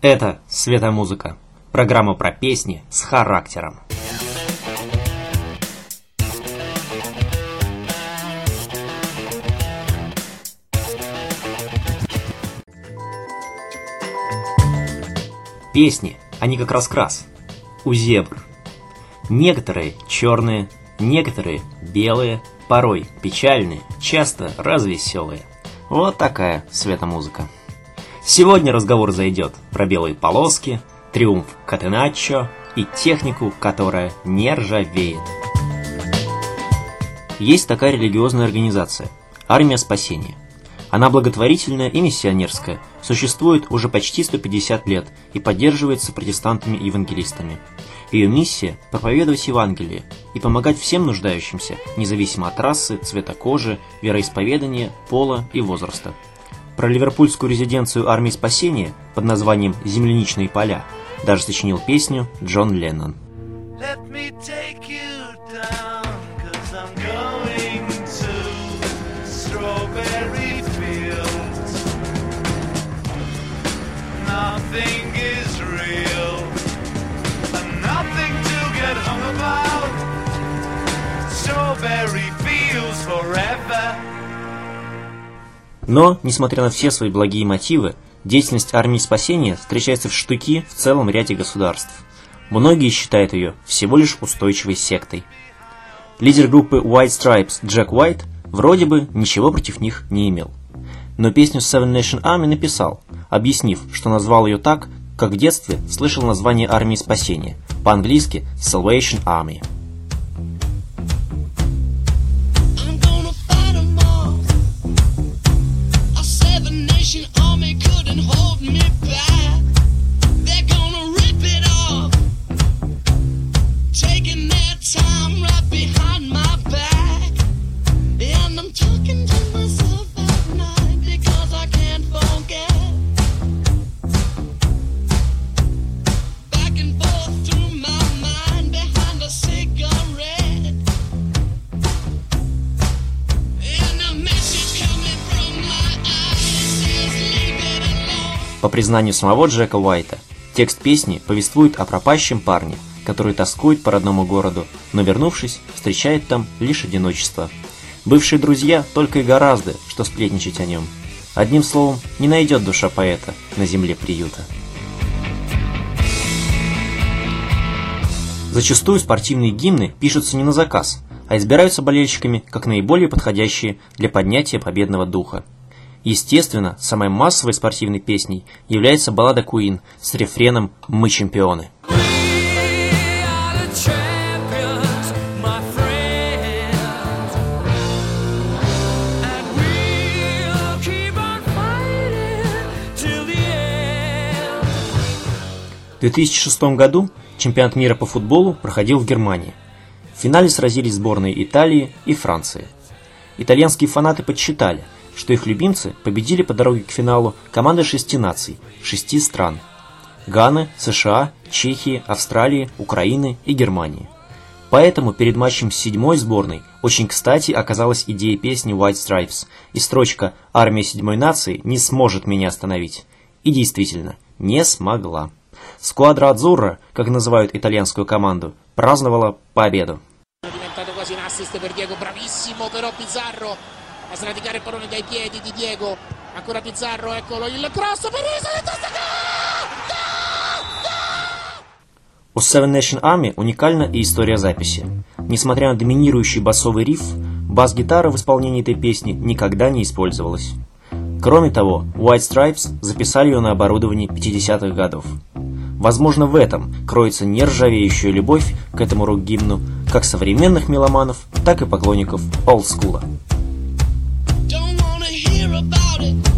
Это «Светомузыка» – программа про песни с характером. Песни, они как раскрас. У зебр. Некоторые черные, некоторые белые, порой печальные, часто развеселые. Вот такая светомузыка. Сегодня разговор зайдет про белые полоски, триумф Катеначчо и технику, которая не ржавеет. Есть такая религиозная организация – Армия Спасения – она благотворительная и миссионерская, существует уже почти 150 лет и поддерживается протестантами-евангелистами. Ее миссия – проповедовать Евангелие и помогать всем нуждающимся, независимо от расы, цвета кожи, вероисповедания, пола и возраста. Про ливерпульскую резиденцию армии спасения под названием «Земляничные поля» даже сочинил песню Джон Леннон. Forever. Но, несмотря на все свои благие мотивы, деятельность армии спасения встречается в штыки в целом ряде государств. Многие считают ее всего лишь устойчивой сектой. Лидер группы White Stripes Джек Уайт вроде бы ничего против них не имел. Но песню Seven Nation Army написал, объяснив, что назвал ее так, как в детстве слышал название армии спасения, по-английски Salvation Army. По признанию самого Джека Уайта, текст песни повествует о пропащем парне, который тоскует по родному городу, но вернувшись, встречает там лишь одиночество. Бывшие друзья только и гораздо, что сплетничать о нем. Одним словом, не найдет душа поэта на земле приюта. Зачастую спортивные гимны пишутся не на заказ, а избираются болельщиками как наиболее подходящие для поднятия победного духа. Естественно, самой массовой спортивной песней является баллада Queen с рефреном «Мы чемпионы». В 2006 году чемпионат мира по футболу проходил в Германии. В финале сразились сборные Италии и Франции. Итальянские фанаты подсчитали – что их любимцы победили по дороге к финалу команды шести наций, шести стран – Ганы, США, Чехии, Австралии, Украины и Германии. Поэтому перед матчем с седьмой сборной очень кстати оказалась идея песни White Stripes и строчка «Армия седьмой нации не сможет меня остановить». И действительно, не смогла. Сквадра Адзурра, как называют итальянскую команду, праздновала победу a sradicare il pallone dai piedi di Diego ancora Pizzarro eccolo il cross per У Seven Nation Army уникальна и история записи. Несмотря на доминирующий басовый риф, бас-гитара в исполнении этой песни никогда не использовалась. Кроме того, White Stripes записали ее на оборудовании 50-х годов. Возможно, в этом кроется нержавеющая любовь к этому рок-гимну как современных меломанов, так и поклонников олдскула. about it.